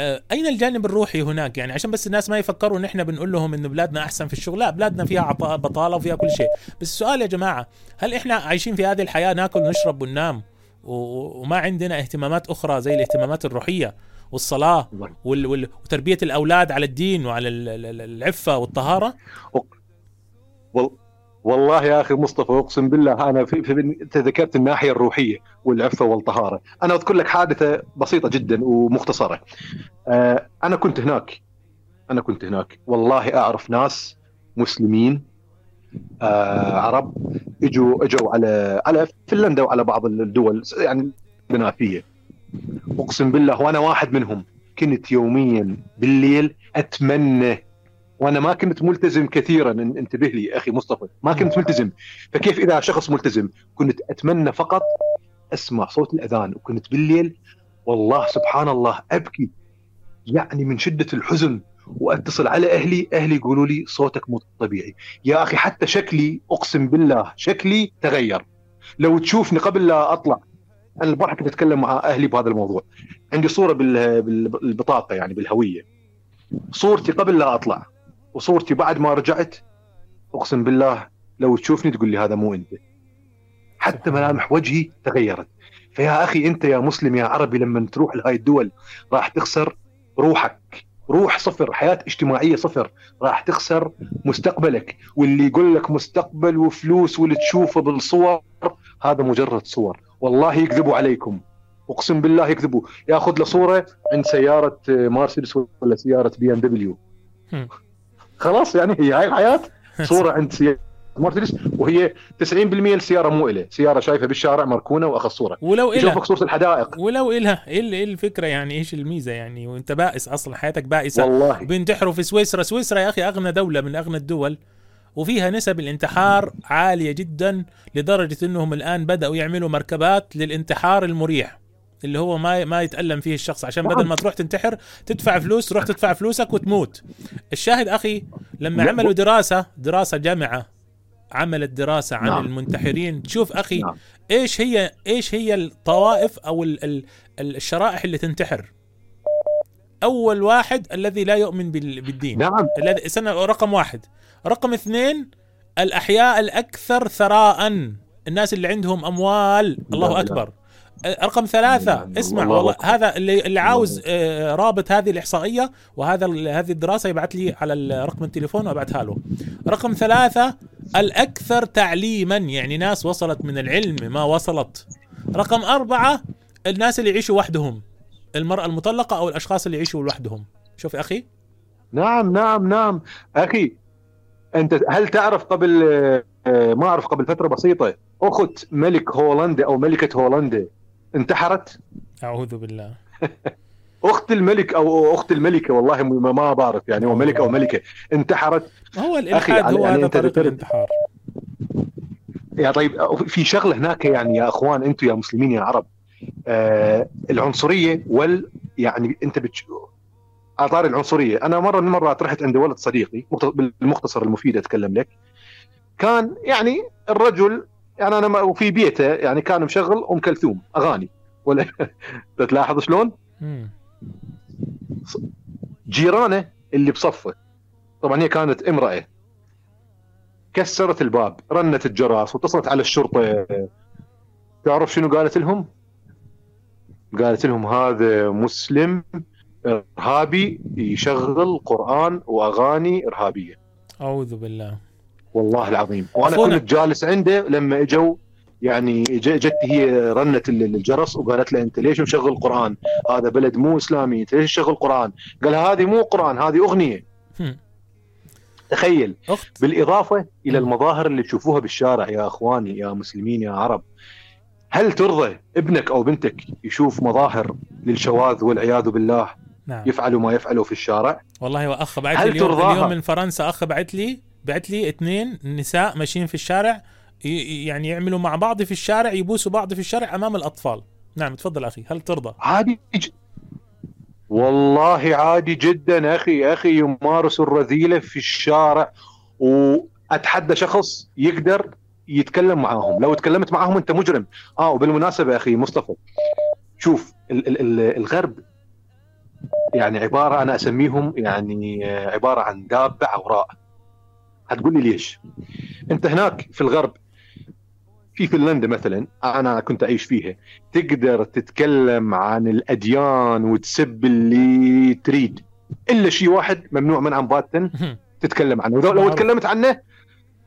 آه، أين الجانب الروحي هناك؟ يعني عشان بس الناس ما يفكروا إن إحنا بنقول لهم إنه بلادنا أحسن في الشغل لا بلادنا فيها بطالة وفيها كل شيء. بس السؤال يا جماعة هل إحنا عايشين في هذه الحياة ناكل ونشرب وننام؟ وما عندنا اهتمامات أخرى زي الاهتمامات الروحية والصلاة وال... وال... وتربية الأولاد على الدين وعلى ال- ال- ال- العفة والطهارة؟ وال... والله يا أخي مصطفى أقسم بالله أنا في, في أنت ذكرت الناحية الروحية والعفة والطهارة، أنا أذكر لك حادثة بسيطة جدا ومختصرة. آه أنا كنت هناك. أنا كنت هناك. والله أعرف ناس مسلمين آه عرب اجوا اجوا على على فنلندا وعلى بعض الدول يعني بنافيه اقسم بالله وأنا واحد منهم. كنت يوميا بالليل أتمنى وأنا ما كنت ملتزم كثيرا. إن- انتبه لي أخي مصطفى ما كنت ملتزم. فكيف إذا شخص ملتزم؟ كنت أتمنى فقط أسمع صوت الأذان. وكنت بالليل والله سبحان الله أبكي. يعني من شدة الحزن وأتصل على أهلي. أهلي يقولوا لي صوتك مو طبيعي. يا أخي حتى شكلي أقسم بالله شكلي تغير. لو تشوفني قبل لا أطلع. أنا البارحه كنت أتكلم مع أهلي بهذا الموضوع. عندي صورة بال- بال- بالبطاقة يعني بالهوية. صورتي قبل لا أطلع. وصورتي بعد ما رجعت. أقسم بالله لو تشوفني تقول لي هذا مو أنت. حتى ملامح وجهي تغيرت. فيا أخي أنت يا مسلم يا عربي لما تروح لهاي الدول راح تخسر روحك. روح صفر حياة اجتماعية صفر راح تخسر مستقبلك. واللي يقول لك مستقبل وفلوس واللي تشوفه بالصور هذا مجرد صور. والله يكذبوا عليكم. أقسم بالله يكذبوا. ياخذ له صورة عند سيارة مرسيدس ولا سيارة بي إم دبليو. خلاص يعني هي هاي الحياة؟ *laughs* صورة عند سيارة مرسيدس وهي 90% السياره مو إله سيارة شايفها بالشارع مركونة وأخذ صورة. ولو إلها. يشوفك صوره الحدائق. ولو إلها. ال- إيه الفكرة يعني؟ إيش الميزة يعني؟ وأنت بائس أصلا حياتك بائسة. والله. بينتحروا في سويسرا. سويسرا يا أخي أغنى دولة من أغنى الدول وفيها نسب الانتحار عالية جدا لدرجة إنهم الآن بدأوا يعملوا مركبات للانتحار المريح اللي هو ما ما يتألم فيه الشخص. عشان بدل ما تروح تنتحر تدفع فلوس تروح تدفع فلوسك وتموت. الشاهد أخي لما لا، عملوا دراسة دراسة جامعة عملت دراسه عن نعم. المنتحرين. تشوف أخي نعم. إيش هي إيش هي الطوائف أو ال ال الشرائح اللي تنتحر؟ أول واحد الذي لا يؤمن بال- بالدين. نعم. الذي سنة رقم واحد. رقم اثنين الأحياء الأكثر ثراء. الناس اللي عندهم أموال. الله لا. أكبر. أه، رقم ثلاثة لا، لا، اسمع الله والله. هذا اللي, اللي عاوز الله آه، رابط هذه الإحصائية وهذا هذه الدراسة يبعث لي على رقم التليفون وأبعثها له. رقم ثلاثة الأكثر تعليما يعني ناس وصلت من العلم ما وصلت. رقم أربعة الناس اللي يعيشوا وحدهم المرأة المطلقة أو الأشخاص اللي يعيشوا لوحدهم. شوف يا أخي. نعم نعم نعم. أخي أنت هل تعرف قبل آه، ما أعرف قبل فترة بسيطة أخت ملك هولندا أو ملكة هولندا انتحرت؟ أعوذ بالله. *laughs* أخت الملك أو أخت الملكة والله ما بعرف يعني هو ملك أو ملكة. انتحرت. هو أخي، الالحاد هو يعني هذا طريق الانتحار. يا طيب في شغلة هناك يعني يا أخوان أنتم يا مسلمين يا عرب. آه العنصرية وال يعني أنت بتش... اطار العنصرية. أنا مرة من المرات رحت عند ولد صديقي مخت- بالمختصر المفيد أتكلم لك. كان يعني الرجل يعني أنا وفي بيته يعني كان مشغل أم كلثوم أغاني. ولا *laughs* تلاحظ شلون؟ جيرانه اللي بصفه. طبعا هي كانت امرأة. كسرت الباب رنت الجرس واتصلت على الشرطة. تعرف شنو قالت لهم؟ قالت لهم هذا مسلم إرهابي يشغل قرآن وأغاني إرهابية. أعوذ بالله. والله العظيم. وأنا. كنت جالس عنده لما إجوا يعني جت هي رنت ال- الجرس وقالت له انت ليش مشغل قرآن؟ هذا بلد مو إسلامي انت ليش تشغل قرآن؟ قال هذه مو قرآن هذه أغنية. تخيل أخت بالإضافة إلى. المظاهر اللي تشوفوها بالشارع يا إخواني يا مسلمين يا عرب هل ترضى ابنك أو بنتك يشوف مظاهر للشواذ والعياذ بالله نعم يفعلوا ما يفعلوا في الشارع؟ والله واخ بعت لي اليوم؟ اليوم من فرنسا أخ بعت لي بعت لي اثنين نساء ماشيين في الشارع يعني يعملوا مع بعض في الشارع يبوسوا بعض في الشارع أمام الأطفال. نعم تفضل أخي. هل ترضى؟ عادي ج... والله عادي جدا أخي. أخي يمارسوا الرذيلة في الشارع وأتحدى شخص يقدر يتكلم معاهم. لو تكلمت معاهم أنت مجرم. آه وبالمناسبة أخي مصطفى شوف ال- ال- ال- الغرب يعني عبارة أنا أسميهم يعني عبارة عن دابة عوراء. هتقول لي ليش؟ أنت هناك في الغرب في فنلندا مثلا أنا كنت أعيش فيها تقدر تتكلم عن الأديان وتسب اللي تريد إلا شيء واحد ممنوع منعا باتا *laughs* تتكلم عنه لو. تكلمت عنه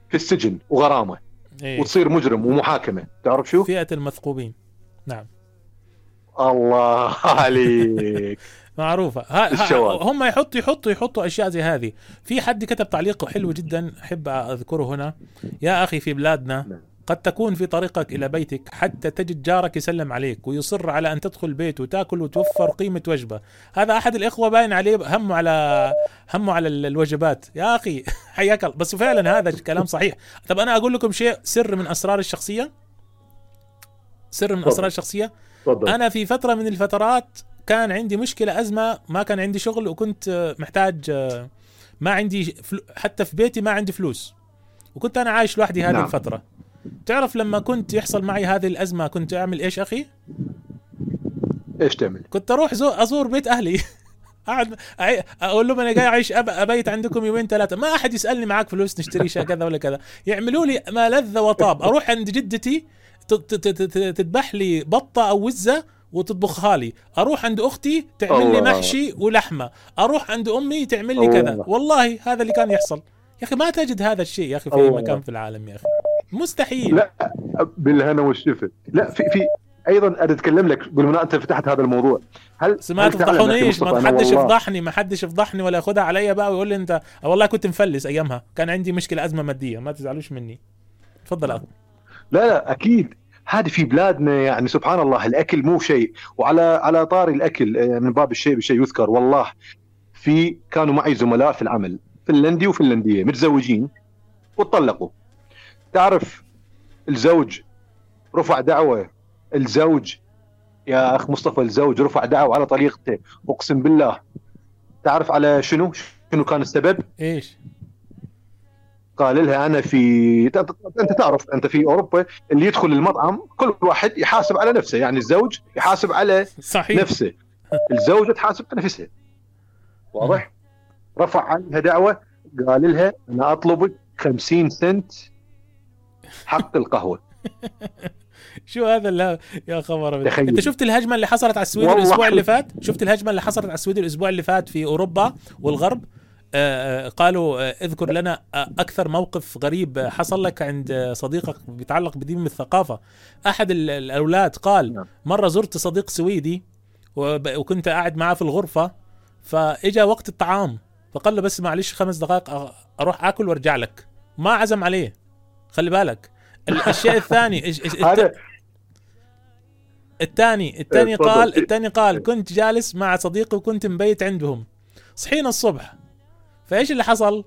في السجن وغرامة إيه. وتصير مجرم ومحاكمة تعرف شو؟ فئة المثقوبين نعم الله *laughs* عليك معروفة ها. هم يحطوا يحطوا يحطوا أشياء زي هذه في حد كتب تعليق حلو جدا أحب أذكره هنا يا أخي في بلادنا نعم. قد تكون في طريقك إلى بيتك حتى تجد جارك يسلم عليك ويصر على أن تدخل بيته وتأكل وتوفر قيمة وجبة. هذا أحد الإخوة باين عليه همه على همه على ال- الوجبات. يا أخي *laughs* حياك الله. بس فعلا هذا كلام صحيح. طب أنا أقول لكم شيء سر من أسرار الشخصية؟ سر من الشخصية؟ تفضل. أنا في فترة من الفترات كان عندي مشكلة أزمة ما كان عندي شغل وكنت آه، محتاج آه، ما عندي فلو حتى في بيتي ما عندي فلوس. وكنت أنا عايش لوحدي هذه نعم. الفترة. تعرف لما كنت يحصل معي هذه الأزمة كنت أعمل إيش أخي؟ إيش تعمل؟ كنت أروح زو أزور بيت أهلي. *laughs* اقعد أقول لهم أنا جاي أعيش أب... أبيت عندكم يومين ثلاثة. ما أحد يسألني معك فلوس نشتري شيء كذا ولا كذا. يعملوا لي ما لذ وطاب. أروح عند جدتي تذبح لي بطة أو وزة وتطبخها لي. أروح عند أختي تعمل لي. محشي ولحمة. أروح عند أمي تعمل لي كذا. الله. والله هذا اللي كان يحصل. يا أخي ما تجد هذا الشيء يا أخي في اي. مكان في العالم يا أخي. مستحيل. لا بالهنا والشفا. لا في في أيضا أنا أتكلم لك بالمناسبه أنت فتحت هذا الموضوع. هل بس ما تفضحونيش ما حدش يفضحني ما حدش يفضحني ولا ياخدها عليا بقى ويقول لي أنت والله كنت مفلس أيامها. كان عندي مشكلة أزمة مادية ما تزعلوش مني. تفضل أخي. لا لا أكيد. هذه في بلادنا يعني سبحان الله الأكل مو شيء. وعلى على طاري الأكل آه، من باب الشيء بشيء يذكر والله. في كانوا معي زملاء في العمل فنلندي وفنلندية متزوجين وطلقوا تعرف الزوج رفع دعوة الزوج يا أخ مصطفى الزوج رفع دعوة على طريقته أقسم بالله. تعرف على شنو؟ شنو كان السبب؟ إيش؟ قال لها أنا في أنت تعرف أنت في أوروبا اللي يدخل المطعم كل واحد يحاسب على نفسه يعني الزوج يحاسب على صحيح. نفسه. الزوجه تحاسب على نفسها واضح؟ رفع عنها دعوة قال لها أنا اطلبك 50 سنت حق القهوة *laughs* شو هذا اللي يا خبر. تخيل. أنت شفت الهجمة اللي حصلت على السويد الأسبوع اللي. فات شفت الهجمة اللي حصلت على السويد الأسبوع اللي فات في أوروبا والغرب آه، آه، قالوا آه، اذكر لنا آه، أكثر موقف غريب حصل لك عند صديقك بيتعلق بدين الثقافة أحد ال- الأولاد قال نعم. مرة زرت صديق سويدي وكنت قاعد معاه في الغرفة فإجا وقت الطعام فقال له بس معلش خمس دقائق أروح آكل وأرجع لك ما عزم عليه خلي بالك ال- الشيء الثاني الت- الثاني الثاني تفضل. قال الثاني قال كنت جالس مع صديقي وكنت مبيت عندهم صحينا الصبح فإيش اللي حصل؟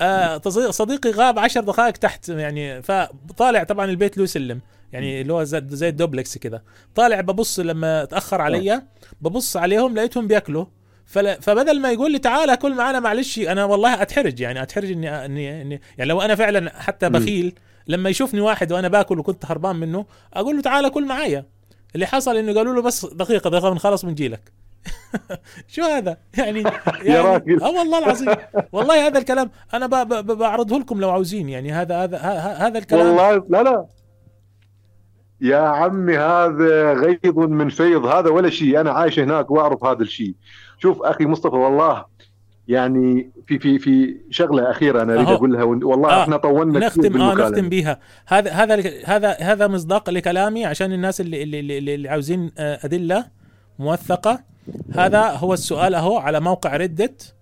آه صديقي غاب عشر دقائق تحت يعني فطالع طبعا البيت له سلم يعني اللي هو زي, الدوبلكس كده طالع ببص لما تأخر علي ببص عليهم لقيتهم بياكلوا. فبدل ما يقول لي تعال كل معنا معلش أنا والله أتحرج يعني أتحرج اني اني, إني يعني لو أنا فعلا حتى. بخيل لما يشوفني واحد وأنا باكل وكنت هربان منه أقول له تعال كل معايا. اللي حصل إنه قالوا له بس دقيقة دقيقة بنخلص بنجيلك *laughs* شو هذا؟ يعني, *laughs* يعني راجل. آه والله العظيم. والله هذا الكلام أنا بعرضه لكم لو عاوزين يعني هذا هذا هذا الكلام. والله لا لا. يا عمي هذا غيظ من فيض هذا ولا شيء. أنا عايش هناك وأعرف هذا الشيء. شوف أخي مصطفى والله يعني في في في شغلة أخيرة أنا أريد. أقولها والله آه، إحنا طولنا كثير نختم آه. نختم بيها. هذا هذا هذا هذا مصداق لكلامي عشان الناس اللي اللي, اللي, اللي عاوزين آه، أدلة موثقة. هذا هو السؤال أهو على موقع ردت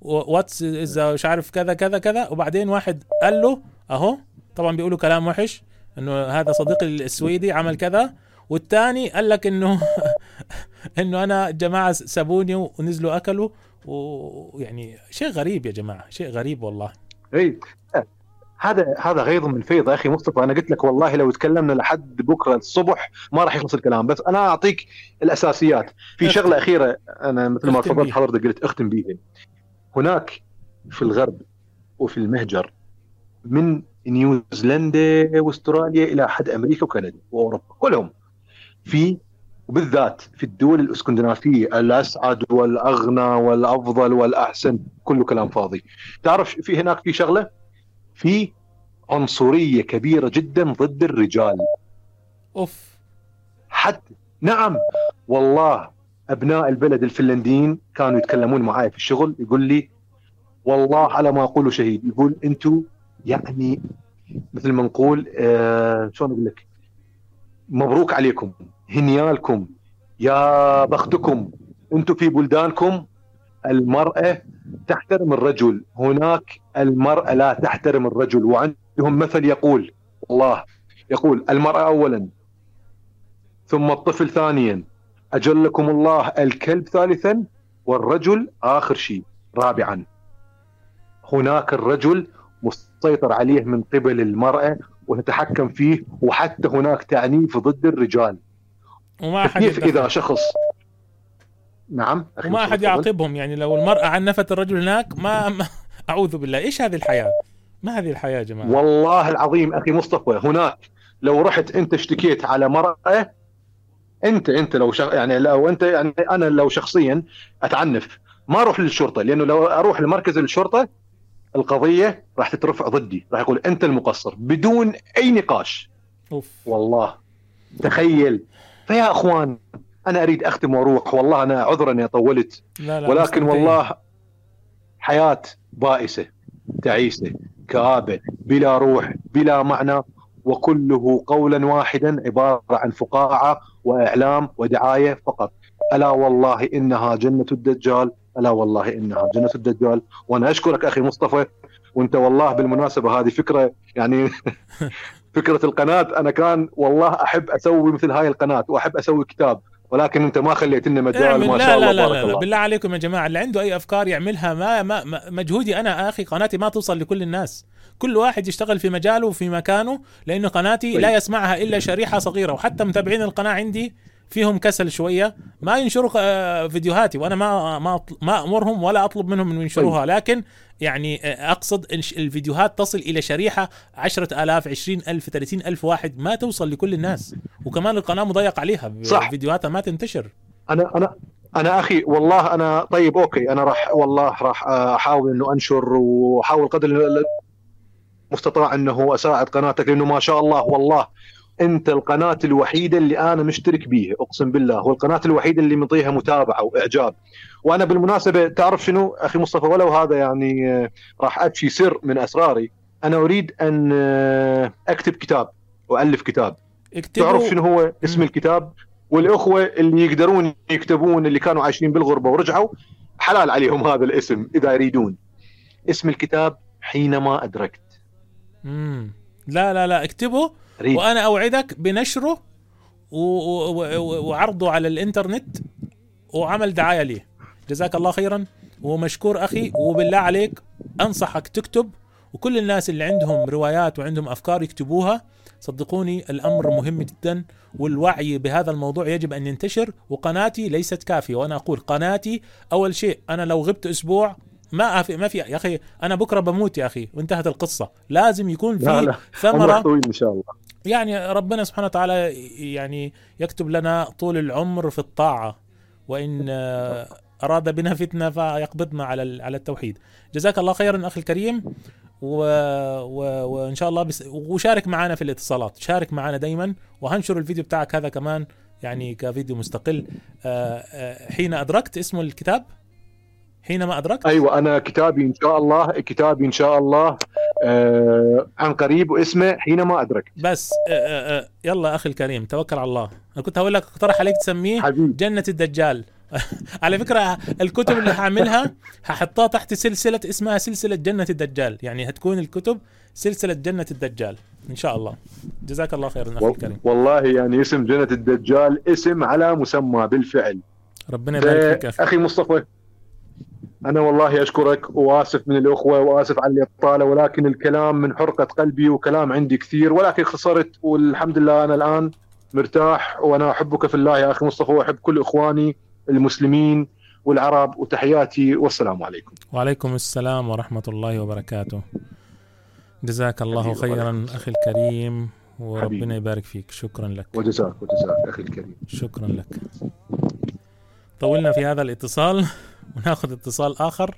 واتس اذا مش عارف كذا كذا كذا. وبعدين واحد قال له أهو طبعا بيقولوا كلام وحش إنه هذا صديقي السويدي عمل كذا. والثاني قال لك انه *laughs* إنه أنا جماعة سابوني ونزلوا أكلوا. ويعني شيء غريب يا جماعة شيء غريب والله. اي هذا هذا غيظ من فيض أخي مصطفى. أنا قلت لك والله لو تكلمنا لحد بكرة الصبح ما راح يخلص الكلام. بس أنا أعطيك الأساسيات. في. شغلة أخيرة أنا مثل ما تفضلت. حضرتك قلت أختم بيها. هناك في الغرب وفي المهجر من نيوزيلندا وأستراليا إلى حد أمريكا وكندا وأوروبا كلهم في وبالذات في الدول الإسكندنافية الأسعد والأغنى والأفضل والأحسن كله كلام فاضي. تعرف في هناك في شغلة؟ في عنصرية كبيرة جدا ضد الرجال. أوف. حتى نعم. والله أبناء البلد الفنلنديين كانوا يتكلمون معي في الشغل يقول لي والله على ما أقول شهيد. يقول أنتم يعني مثل ما نقول آه شلون أقول لك؟ مبروك عليكم. هنيالكم. يا بختكم أنتم في بلدانكم. المرأة تحترم الرجل هناك المرأة لا تحترم الرجل وعندهم مثل يقول والله يقول المرأة اولا ثم الطفل ثانيا. أجلكم الله الكلب ثالثا والرجل آخر شيء رابعا. هناك الرجل مسيطر عليه من قبل المرأة وتتحكم فيه وحتى هناك تعنيف ضد الرجال. وما حد كيف. إذا شخص نعم وما أحد. يعاقبهم. يعني لو المرأة عنفت الرجل هناك ما, ما أعوذ بالله. إيش هذه الحياة؟ ما هذه الحياة يا جماعة؟ والله العظيم أخي مصطفى هناك لو رحت أنت اشتكيت على مرأة انت أنت لو شغ... يعني لو انت يعني أنا لو شخصيا أتعنف. ما أروح للشرطة لأنه لو أروح لمركز الشرطة القضية راح تترفع ضدي. راح يقول أنت المقصر بدون أي نقاش. أوف. والله. تخيل. فيا أخوان أنا أريد أختم وأروح. والله أنا عذرا اني طولت. لا لا ولكن. والله حياة بائسة تعيسة كآبة بلا روح بلا معنى وكله قولا واحدا عبارة عن فقاعة وإعلام ودعاية فقط. ألا والله إنها جنة الدجال ألا والله إنها جنة الدجال. وأنا أشكرك أخي مصطفى وأنت والله بالمناسبة هذه فكرة يعني *laughs* فكرة القناة أنا كان والله أحب أسوي مثل هاي القناة وأحب أسوي كتاب ولكن أنت ما خليت لنا مجال اعمل ما شاء الله لا لا, لا, لا الله بالله عليكم يا جماعة اللي عنده أي أفكار يعملها ما, ما, ما مجهودي أنا أخي قناتي ما توصل لكل الناس كل واحد يشتغل في مجاله وفي مكانه لأنه قناتي طيب. لا يسمعها إلا شريحة صغيرة وحتى متابعين القناة عندي فيهم كسل شوية ما ينشروا آه، فيديوهاتي وأنا ما ما أمرهم ولا أطلب منهم إنه ينشروها. لكن يعني آه، أقصد الفيديوهات تصل إلى شريحة 10000 20000 30000 واحد ما توصل لكل الناس. وكمان القناة مضيق عليها صح. فيديوهاتها ما تنتشر. أنا أنا أنا أخي والله أنا طيب أوكي أنا راح والله راح أحاول إنه أنشر وأحاول قدر المستطاع إنه أساعد قناتك لأنه ما شاء الله والله. أنت القناة الوحيدة اللي أنا مشترك بيها أقسم بالله والقناه الوحيدة اللي مطيها متابعة وإعجاب. وأنا بالمناسبة تعرف شنو أخي مصطفى؟ ولو هذا يعني آه، راح افشي سر من أسراري. أنا أريد أن آه، أكتب كتاب والف كتاب. اكتبوا. تعرف شنو هو اسم. الكتاب؟ والأخوة اللي يقدرون يكتبون اللي كانوا عايشين بالغربة ورجعوا حلال عليهم هذا الاسم إذا يريدون. اسم الكتاب حينما أدركت. مم. لا لا لا اكتبه اريد وأنا أوعدك بنشره وعرضه على الإنترنت وعمل دعاية ليه. جزاك الله خيرا. ومشكور أخي وبالله عليك أنصحك تكتب وكل الناس اللي عندهم روايات وعندهم أفكار يكتبوها. صدقوني الأمر مهم جدا والوعي بهذا الموضوع يجب أن ينتشر. وقناتي ليست كافية وأنا أقول قناتي أول شيء أنا لو غبت أسبوع ما في ما في يا أخي أنا بكرة بموت يا أخي. وانتهت القصة. لازم يكون لا في لا ثمرة. عمرك طويل إن شاء الله. يعني ربنا سبحانه وتعالى يعني يكتب لنا طول العمر في الطاعة. وإن آه، أراد بنا فتنة فيقبضنا على على التوحيد. جزاك الله خيرا أخي الكريم. و... و... وإن شاء الله بس... وشارك معنا في الاتصالات. شارك معنا دايما. وهنشر الفيديو بتاعك هذا كمان يعني كفيديو مستقل. آه، آه، حين أدركت اسمه الكتاب حينما أدركت؟ أيوه أنا كتابي إن شاء الله كتابي إن شاء الله آه عن قريب واسمه حينما أدركت. بس آه، آه، آه، يلا أخي الكريم توكل على الله. أنا كنت هقول لك اقترح عليك تسميه حبيبي. جنة الدجال. *laughs* على فكرة الكتب اللي هعملها هحطها تحت سلسلة اسمها سلسلة جنة الدجال. يعني هتكون الكتب سلسلة جنة الدجال إن شاء الله. جزاك الله خيرا أخي الكريم. والله يعني اسم جنة الدجال اسم على مسمى بالفعل. ربنا يبارك فيك يا أخي. أخي مصطفى. أنا والله أشكرك وآسف من الأخوة وآسف على الاطاله ولكن الكلام من حرقة قلبي وكلام عندي كثير ولكن خسرت والحمد لله أنا الآن مرتاح وأنا أحبك في الله يا أخي مصطفى وأحب كل إخواني المسلمين والعرب وتحياتي والسلام عليكم. وعليكم السلام ورحمة الله وبركاته. جزاك الله خيرا أخي الكريم وربنا حبيبي. يبارك فيك. شكرا لك. وجزاك وجزاك أخي الكريم. شكرا لك. طولنا في هذا الاتصال. وناخذ اتصال آخر.